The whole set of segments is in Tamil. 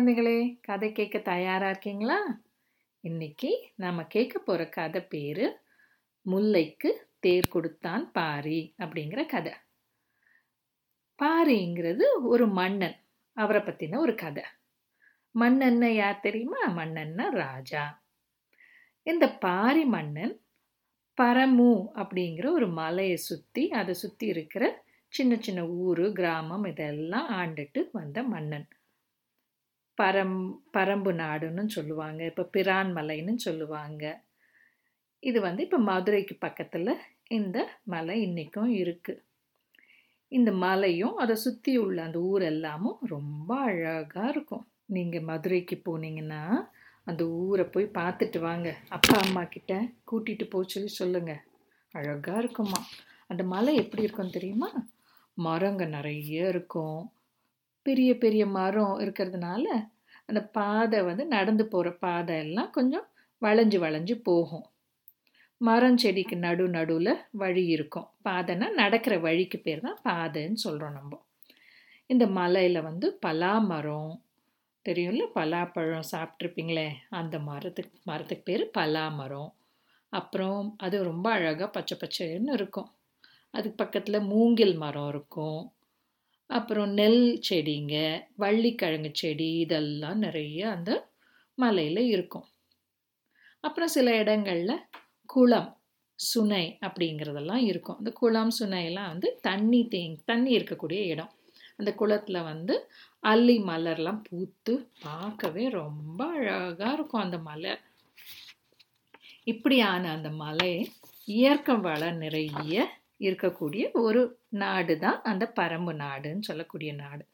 குழந்தைகளே கதை கேட்க தயாராக இருக்கீங்களா? இன்னைக்கு நாம் கேட்க போகிற கதை பேர் முல்லைக்கு தேர் கொடுத்தான் பாரி அப்படிங்கிற கதை. பாரிங்கிறது ஒரு மன்னன் அவரை பற்றின ஒரு கதை. மன்னன்னா யார் தெரியுமா? மன்னன்னா ராஜா. இந்த பாரி மன்னன் பரமு அப்படிங்கிற ஒரு மலையை சுற்றி அதை சுற்றி இருக்கிற சின்ன சின்ன ஊர் கிராமம் இதெல்லாம் ஆண்டுட்டு வந்த மன்னன். பரம் பரம்பு நாடுன்னு சொல்லுவாங்க. இப்போ பிரான் மலைன்னு சொல்லுவாங்க. இது வந்து இப்போ மதுரைக்கு பக்கத்தில் இந்த மலை இன்றைக்கும் இருக்குது இந்த மலையும் அதை சுற்றி உள்ள அந்த ஊர் எல்லாமும் ரொம்ப அழகாக இருக்கும். நீங்கள் மதுரைக்கு போனீங்கன்னா அந்த ஊரை போய் பார்த்துட்டு வாங்க. அப்பா அம்மா கிட்ட கூட்டிகிட்டு போக சொல்லி சொல்லுங்கள் அழகாக இருக்குமா அந்த மலை எப்படி இருக்கும் தெரியுமா? மரங்க நிறைய இருக்கும். பெரிய பெரிய மரம் இருக்கிறதுனால அந்த பாதை வந்து நடந்து போகிற பாதை எல்லாம் கொஞ்சம் வளைஞ்சு வளைஞ்சு போகும். மரம் செடிக்கு நடு நடுவில் வழி இருக்கும். பாதைனா நடக்கிற வழிக்கு பேர் தான் பாதைன்னு சொல்கிறோம் நம்ம. இந்த மலையில் வந்து பலா மரம் தெரியும்ல? பலாப்பழம் சாப்பிட்ருப்பீங்களே அந்த மரத்துக்கு மரத்துக்கு பேர் பலா மரம் அப்புறம் அது ரொம்ப அழகாக பச்சை பச்சைன்னு இருக்கும். அதுக்கு பக்கத்தில் மூங்கில் மரம் இருக்கும். அப்புறம் நெல் செடிங்க வள்ளிக்கிழங்கு செடி இதெல்லாம் நிறைய அந்த மலையில் இருக்கும். அப்புறம் சில இடங்களில் குளம் சுனை அப்படிங்கிறதெல்லாம் இருக்கும். அந்த குளம் சுனையெல்லாம் வந்து தண்ணி தே தண்ணி இருக்கக்கூடிய இடம். அந்த குளத்தில் வந்து அல்லி மலர்லாம் பூத்து பார்க்கவே ரொம்ப அழகாக இருக்கும் அந்த மலை. இப்படியான அந்த மலை இயற்கை வளம் நிறைய இருக்கக்கூடிய ஒரு நாடு தான் அந்த பரம்பு நாடுன்னு சொல்லக்கூடிய நாடு.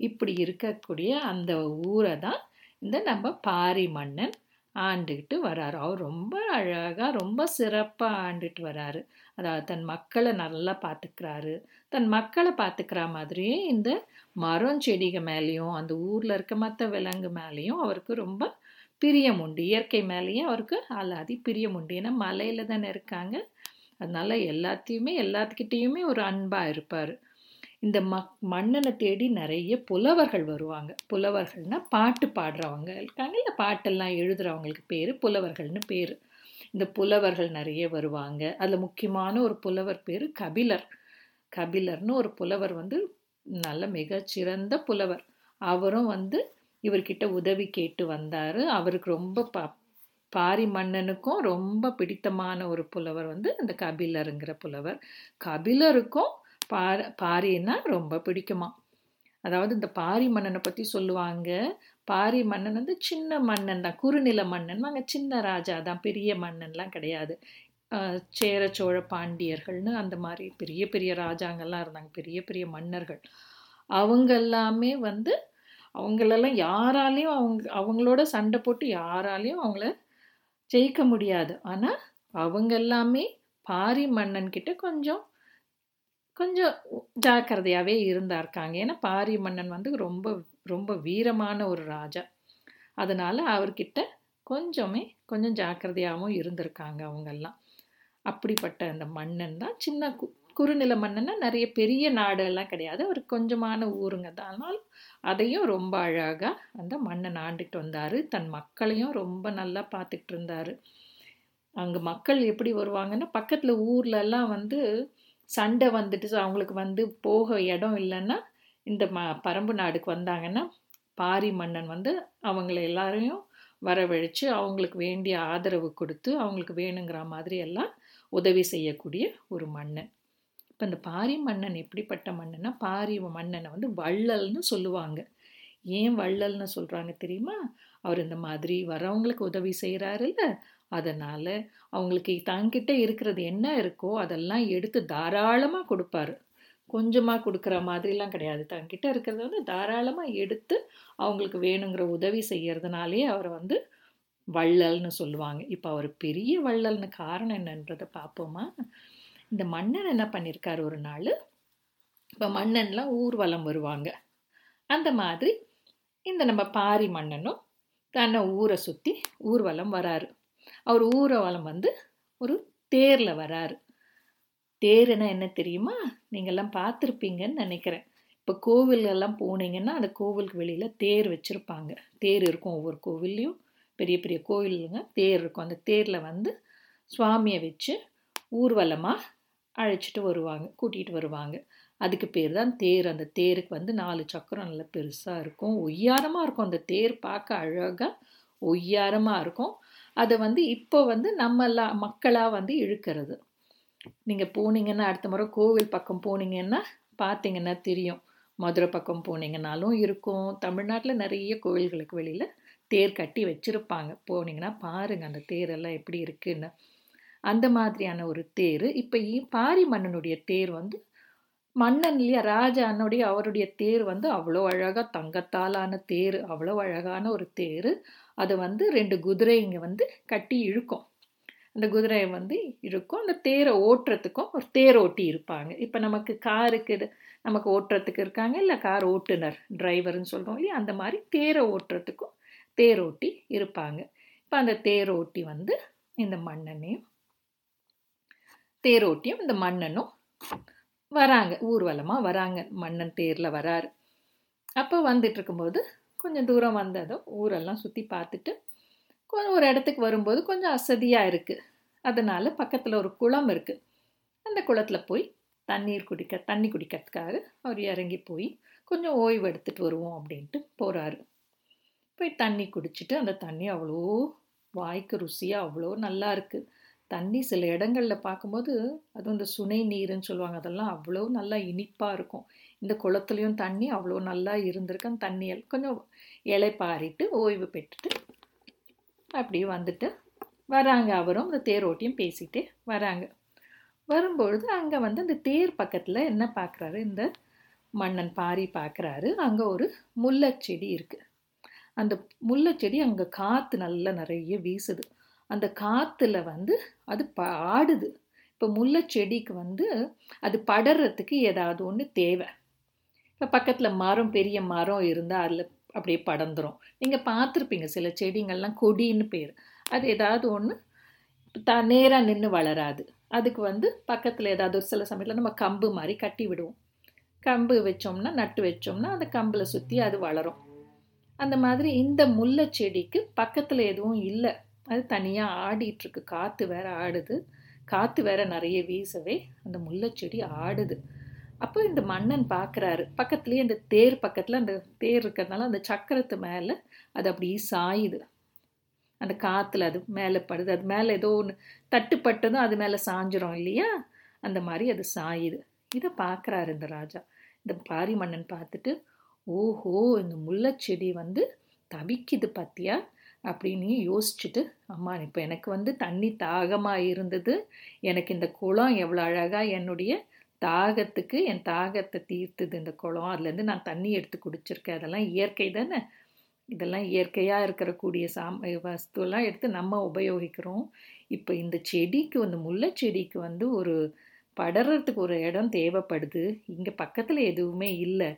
இப்படி இருக்கக்கூடிய அந்த ஊரை தான் இந்த நம்ம பாரி மன்னன் ஆண்டுக்கிட்டு வராரு. அவர் ரொம்ப அழகாக ரொம்ப சிறப்பாக ஆண்டுட்டு வராரு. அதாவது தன் மக்களை நல்லா பார்த்துக்கிறாரு தன் மக்களை பார்த்துக்கிற மாதிரியே இந்த மரம் செடிகள் மேலேயும் அந்த ஊரில் இருக்க மற்ற விலங்கு மேலேயும் அவருக்கு ரொம்ப பிரியம் உண்டு இயற்கை மேலேயும் அவருக்கு அல்லாதி பிரியம் உண்டு ஏன்னா மலையில் தானே இருக்காங்க. அதனால் எல்லாத்தையுமே எல்லாத்துக்கிட்டேயுமே ஒரு அன்பாக இருப்பார். இந்த மக் மன்னனை தேடி நிறைய புலவர்கள் வருவாங்க. புலவர்கள்னால் பாட்டு பாடுறவங்க இருக்காங்க இல்லை பாட்டெல்லாம் எழுதுகிறவங்களுக்கு பேர் புலவர்கள்னு பேர். இந்த புலவர்கள் நிறைய வருவாங்க. அதில் முக்கியமான ஒரு புலவர் பேர் கபிலர். கபிலர்னு ஒரு புலவர் வந்து நல்ல மிகச்சிறந்த புலவர். அவரும் வந்து இவர்கிட்ட உதவி கேட்டு வந்தார். அவருக்கு ரொம்ப ப பாரி மன்னனுக்கும் ரொம்ப பிடித்தமான ஒரு புலவர் வந்து அந்த கபிலருங்கிற புலவர். கபிலருக்கும் பா பாரின்னா ரொம்ப பிடிக்குமா? அதாவது இந்த பாரி மன்னனை பற்றி சொல்லுவாங்க. பாரி மன்னன் வந்து சின்ன மன்னன் தான் குறுநில மன்னன். வாங்க சின்ன ராஜா தான் பெரிய மன்னன்லாம் கிடையாது. சேர சோழ பாண்டியர்கள்னு அந்த மாதிரி பெரிய பெரிய ராஜாங்கள்லாம் இருந்தாங்க பெரிய பெரிய மன்னர்கள். அவங்க எல்லாமே வந்து அவங்களெல்லாம் யாராலையும் அவங்க அவங்களோட சண்டை போட்டு யாராலையும் அவங்கள ஜெயிக்க முடியாது. ஆனால் அவங்க எல்லாமே பாரி மன்னன் கிட்ட கொஞ்சம் கொஞ்சம் ஜாக்கிரதையாகவே இருந்தா இருக்காங்க. ஏன்னா பாரி மன்னன் வந்து ரொம்ப ரொம்ப வீரமான ஒரு ராஜா. அதனால் அவர்கிட்ட கொஞ்சமே கொஞ்சம் ஜாக்கிரதையாகவும் இருந்திருக்காங்க அவங்கெல்லாம். அப்படிப்பட்ட அந்த மன்னன் தான் சின்ன கு குறுநில மன்னன்னா நிறைய பெரிய நாடெல்லாம் கிடையாது. ஒரு கொஞ்சமான ஊருங்க. தான் ஆனாலும் அதையும் ரொம்ப அழகாக அந்த மன்னன் ஆண்டுகிட்டு வந்தார். தன் மக்களையும் ரொம்ப நல்லா பார்த்துக்கிட்டு இருந்தார். அங்கே மக்கள் எப்படி வருவாங்கன்னா பக்கத்தில் ஊர்லெல்லாம் வந்து சண்டை வந்துட்டு அவங்களுக்கு வந்து போக இடம் இல்லைன்னா இந்த ம பரம்பு நாடுக்கு வந்தாங்கன்னா பாரி மன்னன் வந்து அவங்கள எல்லாரையும் வரவழைச்சு அவங்களுக்கு வேண்டிய ஆதரவு கொடுத்து அவங்களுக்கு வேணுங்கிற மாதிரி எல்லாம் உதவி செய்யக்கூடிய ஒரு மன்னன். இப்போ இந்த பாரி மன்னன் எப்படிப்பட்ட மன்னன்னா பாரி மன்னனை வந்து வள்ளல்னு சொல்லுவாங்க. ஏன் வள்ளல்னு சொல்கிறாங்க தெரியுமா? அவர் இந்த மாதிரி வரவங்களுக்கு உதவி செய்கிறாருல்ல அதனால் அவங்களுக்கு தங்கிட்ட இருக்கிறது என்ன இருக்கோ அதெல்லாம் எடுத்து தாராளமாக கொடுப்பாரு. கொஞ்சமாக கொடுக்குற மாதிரிலாம் கிடையாது. தங்கிட்ட இருக்கிறத வந்து தாராளமாக எடுத்து அவங்களுக்கு வேணுங்கிற உதவி செய்கிறதுனாலே அவரை வந்து வள்ளல்னு சொல்லுவாங்க. இப்போ அவர் பெரிய வள்ளல்னு காரணம் என்னன்றதை பார்ப்போமா? இந்த மன்னன் என்ன பண்ணியிருக்காரு ஒரு நாள்? இப்போ மன்னன்லாம் ஊர்வலம் வருவாங்க. அந்த மாதிரி இந்த நம்ம பாரி மன்னனும் தன்னை ஊரை சுற்றி ஊர்வலம் வராரு. அவர் ஊர்வலம் வந்து ஒரு தேரில் வராரு. தேருனா என்ன தெரியுமா? நீங்கள்லாம் பார்த்துருப்பீங்கன்னு நினைக்கிறேன். இப்போ கோவில்கள்லாம் போனீங்கன்னா அந்த கோவிலுக்கு வெளியில் தேர் வச்சுருப்பாங்க. தேர் இருக்கும் ஒவ்வொரு கோவில்லையும். பெரிய பெரிய கோவிலுங்க தேர் இருக்கும். அந்த தேரில் வந்து சுவாமியை வச்சு ஊர்வலமாக அழைச்சிட்டு வருவாங்க கூட்டிகிட்டு வருவாங்க. அதுக்கு பேர் தான் தேர். அந்த தேருக்கு வந்து நாலு சக்கரம் நல்லா பெருசாக இருக்கும். ஒய்யாரமாக இருக்கும். அந்த தேர் பார்க்க அழகாக ஒய்யாரமாக இருக்கும். அதை வந்து இப்போ வந்து நம்மளாக மக்களாக வந்து இழுக்கிறது. நீங்கள் போனீங்கன்னா அடுத்த முறை கோவில் பக்கம் போனீங்கன்னா பார்த்தீங்கன்னா தெரியும். மதுரை பக்கம் போனீங்கனாலும் இருக்கும். தமிழ்நாட்டில் நிறைய கோவில்களுக்கு வெளியில் தேர் கட்டி வச்சுருப்பாங்க. போனீங்கன்னா பாருங்கள் அந்த தேரெல்லாம் எப்படி இருக்குன்னு. அந்த மாதிரியான ஒரு தேர். இப்போ பாரி மன்னனுடைய தேர் வந்து மன்னன் இல்லையா ராஜானுடைய அவருடைய தேர் வந்து அவ்வளோ அழகாக தங்கத்தாலான தேர் அவ்வளோ அழகான ஒரு தேர். அது வந்து ரெண்டு குதிரைங்க வந்து கட்டி இழுக்கும். அந்த குதிரையை வந்து இருக்கும் அந்த தேரை ஓட்டுறதுக்கும் ஒரு தேர் ஓட்டி இருப்பாங்க. இப்போ நமக்கு காருக்கு இது நமக்கு ஓட்டுறதுக்கு இருக்காங்க இல்லை கார் ஓட்டுநர் டிரைவர்னு சொல்கிறோம் இல்லையா? அந்த மாதிரி தேரை ஓட்டுறதுக்கும் தேர் ஓட்டி இருப்பாங்க. இப்போ அந்த தேர் ஓட்டி வந்து இந்த மன்னனையும் தேரோட்டியும் இந்த மன்னனும் வராங்க ஊர்வலமாக வராங்க. மன்னன் தேரில் வராரு. அப்போ வந்துட்டு இருக்கும்போது கொஞ்சம் தூரம் வந்ததும் ஊரெல்லாம் சுற்றி பார்த்துட்டு கொஞ்சம் ஒரு இடத்துக்கு வரும்போது கொஞ்சம் அசதியாக இருக்குது அதனால் பக்கத்தில் ஒரு குளம் இருக்குது அந்த குளத்தில் போய் தண்ணீர் குடிக்க தண்ணி குடிக்கிறதுக்காக அவர் இறங்கி போய் கொஞ்சம் ஓய்வு எடுத்துகிட்டு வருவோம் அப்படின்ட்டு போகிறாரு போய் தண்ணி குடிச்சிட்டு அந்த தண்ணி அவ்வளோ வாய்க்கு ருசியாக அவ்வளோ நல்லா இருக்குது தண்ணி சில இடங்களில் பார்க்கும்போது அதுவும் இந்த சுனை நீருன்னு சொல்லுவாங்க அதெல்லாம் அவ்வளோ நல்லா இனிப்பாக இருக்கும். இந்த குளத்துலேயும் தண்ணி அவ்வளோ நல்லா இருந்திருக்கு. அந்த தண்ணியல் கொஞ்சம் இலை பாரிட்டு ஓய்வு பெற்றுட்டு அப்படியே வந்துட்டு வராங்க அவரும். அந்த தேரோட்டியும் பேசிகிட்டே வராங்க. வரும்பொழுது அங்கே வந்து அந்த தேர் பக்கத்தில் என்ன பார்க்குறாரு இந்த மன்னன் பாரி பார்க்குறாரு அங்கே ஒரு முல்லைச்செடி இருக்குது அந்த முல்லைச்செடி அங்கே காற்று நல்லா நிறைய வீசுது. அந்த காற்றுல வந்து அது ஆடுது. இப்போ முல்லைச்செடிக்கு வந்து அது படறதுக்கு ஏதாவது ஒன்று தேவை. இப்போ பக்கத்தில் மரம் பெரிய மரம் இருந்தால் அதில் அப்படியே படந்துரும் நீங்கள் பார்த்துருப்பீங்க சில செடிங்கள்லாம் கொடின்னு பேர். அது ஏதாவது ஒன்று த நேராக நின்று வளராது. அதுக்கு வந்து பக்கத்தில் ஏதாவது ஒரு சில சமயத்தில் நம்ம கம்பு மாதிரி கட்டி விடுவோம். கம்பு வச்சோம்னா நட்டு வச்சோம்னா அந்த கம்பில் சுற்றி அது வளரும். அந்த மாதிரி இந்த முல்லை செடிக்கு பக்கத்தில் எதுவும் இல்லை. அது தனியாக ஆடிட்டுருக்கு. காற்று வேற ஆடுது. காற்று வேற நிறைய வீசவே அந்த முல்லைச்செடி ஆடுது. அப்போ இந்த மன்னன் பார்க்குறாரு பக்கத்துலேயே அந்த தேர் பக்கத்தில் அந்த தேர் இருக்கிறதுனால அந்த சக்கரத்து மேலே அது அப்படியே சாயுது. அந்த காற்றுல அது மேலே படுது. அது மேலே ஏதோ ஒன்று தட்டுப்பட்டதும் அது மேலே சாஞ்சிரும் இல்லையா? அந்த மாதிரி அது சாயுது. இதை பார்க்குறாரு இந்த ராஜா. இந்த பாரி மன்னன் பார்த்துட்டு ஓஹோ இந்த முல்லைச்செடி வந்து தவிக்குது பார்த்தியா அப்படின்னு யோசிச்சுட்டு அம்மா இப்போ எனக்கு வந்து தண்ணி தாகமாக இருந்தது. எனக்கு இந்த குளம் எவ்வளோ அழகாக என்னுடைய தாகத்துக்கு என் தாகத்தை தீர்த்துது இந்த குளம். அதுலேருந்து நான் தண்ணி எடுத்து குடிச்சிருக்கேன். அதெல்லாம் இயற்கை தானே. இதெல்லாம் இயற்கையாக இருக்கக்கூடிய சாம் வஸ்துலாம் எடுத்து நம்ம உபயோகிக்கிறோம். இப்போ இந்த செடிக்கு வந்து முல்லை செடிக்கு வந்து ஒரு படறதுக்கு ஒரு இடம் தேவைப்படுது. இங்கே பக்கத்தில் எதுவுமே இல்லை.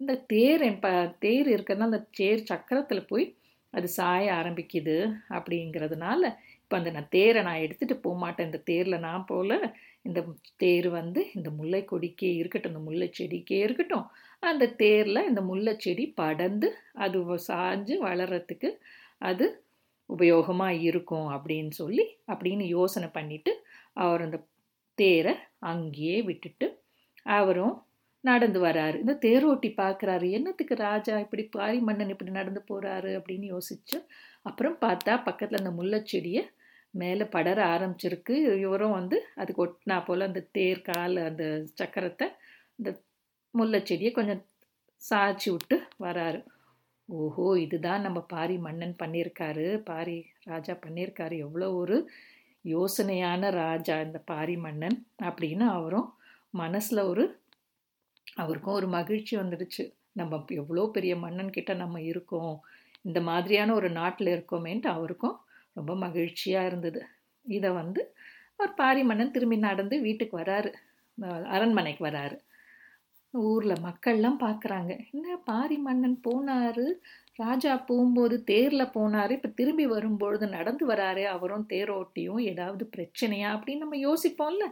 இந்த தேர் ப தேர் இருக்கிறதுனால அந்த தேர் சக்கரத்தில் போய் அது சாய ஆரம்பிக்குது அப்படிங்கிறதுனால இப்போ அந்த நான் தேரை நான் எடுத்துகிட்டு போக மாட்டேன். இந்த தேரில் நான் போல் இந்த தேர் வந்து இந்த முல்லை கொடிக்கே இருக்கட்டும் இந்த முல்லை செடிக்கே இருக்கட்டும் அந்த தேரில் இந்த முல்லை செடி படர்ந்து அது சாஞ்சு வளர்கிறதுக்கு அது உபயோகமாக இருக்கும் அப்படின்னு சொல்லி அப்படின்னு யோசனை பண்ணிவிட்டு அவர் அந்த தேரை அங்கேயே விட்டுட்டு அவரும் நடந்து வராரு. இந்த தேரோட்டி பார்க்குறாரு என்னத்துக்கு ராஜா இப்படி பாரி மன்னன் இப்படி நடந்து போகிறாரு அப்படின்னு யோசிச்சு அப்புறம் பார்த்தா பக்கத்தில் அந்த முல்லைச்செடியை மேலே படர ஆரம்பிச்சிருக்கு. இவரும் வந்து அதுக்கு ஒட்டினா போல் அந்த தேர் கால் அந்த சக்கரத்தை இந்த முல்லைச்செடியை கொஞ்சம் சாய்ச்சி விட்டு வராரு. ஓஹோ இதுதான் நம்ம பாரி மன்னன் பண்ணியிருக்காரு பாரி ராஜா பண்ணியிருக்காரு எவ்வளோ ஒரு யோசனையான ராஜா இந்த பாரி மன்னன். அப்படின்னு அவரும் மனசில் ஒரு அவருக்கும் ஒரு மகிழ்ச்சி வந்துடுச்சு. நம்ம எவ்வளோ பெரிய மன்னன் கிட்ட நம்ம இருக்கோம் இந்த மாதிரியான ஒரு நாட்டில் இருக்கோமேன்ட்டு அவருக்கும் ரொம்ப மகிழ்ச்சியாக இருந்தது. இதை வந்து அவர் பாரி மன்னன் திரும்பி நடந்து வீட்டுக்கு வராரு. அரண்மனைக்கு வராரு. ஊரில் மக்கள்லாம் பார்க்குறாங்க என்ன பாரி மன்னன் போனார்? ராஜா போகும்போது தேரில் போனார். இப்போ திரும்பி வரும்பொழுது நடந்து வராரு அவரும் தேரோட்டியும். ஏதாவது பிரச்சனையா அப்படின்னு நம்ம யோசிப்போம்ல.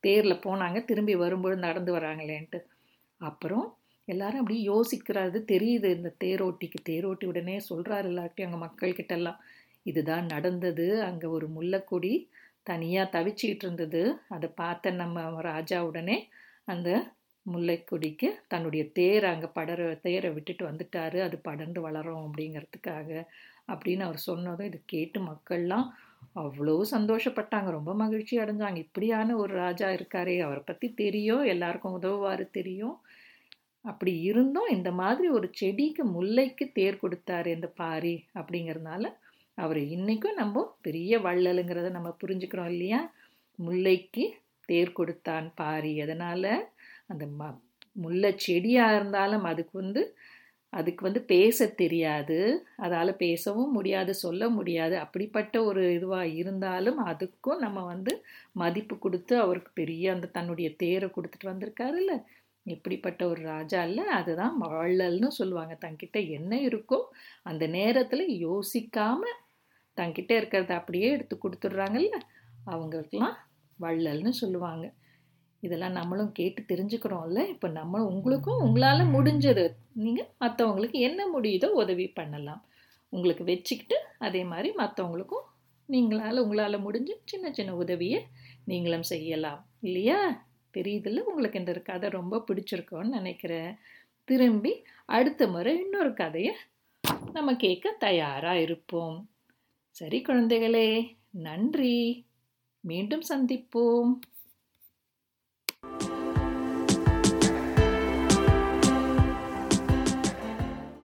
தேரில் போனாங்க திரும்பி வரும்பொழுது நடந்து வராங்களேன்ட்டு. அப்புறம் எல்லாரும் அப்படி யோசிக்கிறது தெரியுது இந்த தேரோட்டிக்கு தேரோட்டி உடனே சொல்கிறாரு எல்லார்ட்டையும் அங்கே மக்கள்கிட்டெல்லாம் இதுதான் நடந்தது. அங்கே ஒரு முல்லைக்கொடி தனியாக தவிச்சிக்கிட்டு இருந்தது அதை பார்த்த நம்ம ராஜா உடனே அந்த முல்லைக்கொடிக்கு தன்னுடைய தேரை அங்கே படர தேரை விட்டுட்டு வந்துட்டாரு. அது படர்ந்து வளரும் அப்படிங்கிறதுக்காக அப்படின்னு அவர் சொன்னதும் இது கேட்டு மக்கள்லாம் அவ்வளோ சந்தோஷப்பட்டாங்க. ரொம்ப மகிழ்ச்சி அடைஞ்சாங்க. இப்படியான ஒரு ராஜா இருக்காரே அவரை பற்றி தெரியும் எல்லாருக்கும் உதவுவார் தெரியும். அப்படி இருந்தும் இந்த மாதிரி ஒரு செடிக்கு முல்லைக்கு தேர் கொடுத்தாரு இந்த பாரி அப்படிங்கிறதுனால அவர் இன்றைக்கும் நம்ம பெரிய வள்ளலுங்கிறத நம்ம புரிஞ்சுக்கிறோம் இல்லையா? முல்லைக்கு தேர் கொடுத்தான் பாரி. அதனால் அந்த ம முல்லை செடியாக இருந்தாலும் அதுக்கு வந்து அதுக்கு வந்து பேச தெரியாது. அதால் பேசவும் முடியாது சொல்ல முடியாது. அப்படிப்பட்ட ஒரு இதுவாக இருந்தாலும் அதுக்கும் நம்ம வந்து மதிப்பு கொடுத்து அவருக்கு பெரிய அந்த தன்னுடைய தேரை கொடுத்துட்டு வந்திருக்காருல்ல. எப்படிப்பட்ட ஒரு ராஜா இல்லை. அதுதான் வாழல்னு சொல்லுவாங்க. தங்கிட்ட என்ன இருக்கோ அந்த நேரத்தில் யோசிக்காமல் தங்கிட்ட இருக்கிறத அப்படியே எடுத்து கொடுத்துட்றாங்கல்ல. அவங்களுக்கெல்லாம் வள்ளல்னு சொல்லுவாங்க. இதெல்லாம் நம்மளும் கேட்டு தெரிஞ்சுக்கிறோம்ல. இப்போ நம்ம உங்களுக்கும் உங்களால் முடிஞ்சது. நீங்கள் மற்றவங்களுக்கு என்ன முடியுதோ உதவி பண்ணலாம். உங்களுக்கு வச்சுக்கிட்டு அதே மாதிரி மற்றவங்களுக்கும் நீங்களால் உங்களால் முடிஞ்ச சின்ன சின்ன உதவியை நீங்களும் செய்யலாம். இல்லையா? தெரியுதுல்ல உங்களுக்கு இந்த கதை ரொம்ப பிடிச்சிருக்கோன்னு நினைக்கிறேன். திரும்பி அடுத்த முறை இன்னொரு கதையை நம்ம கேட்க தயாராக இருப்போம். சரி குழந்தைகளே நன்றி. மீண்டும் சந்திப்போம்.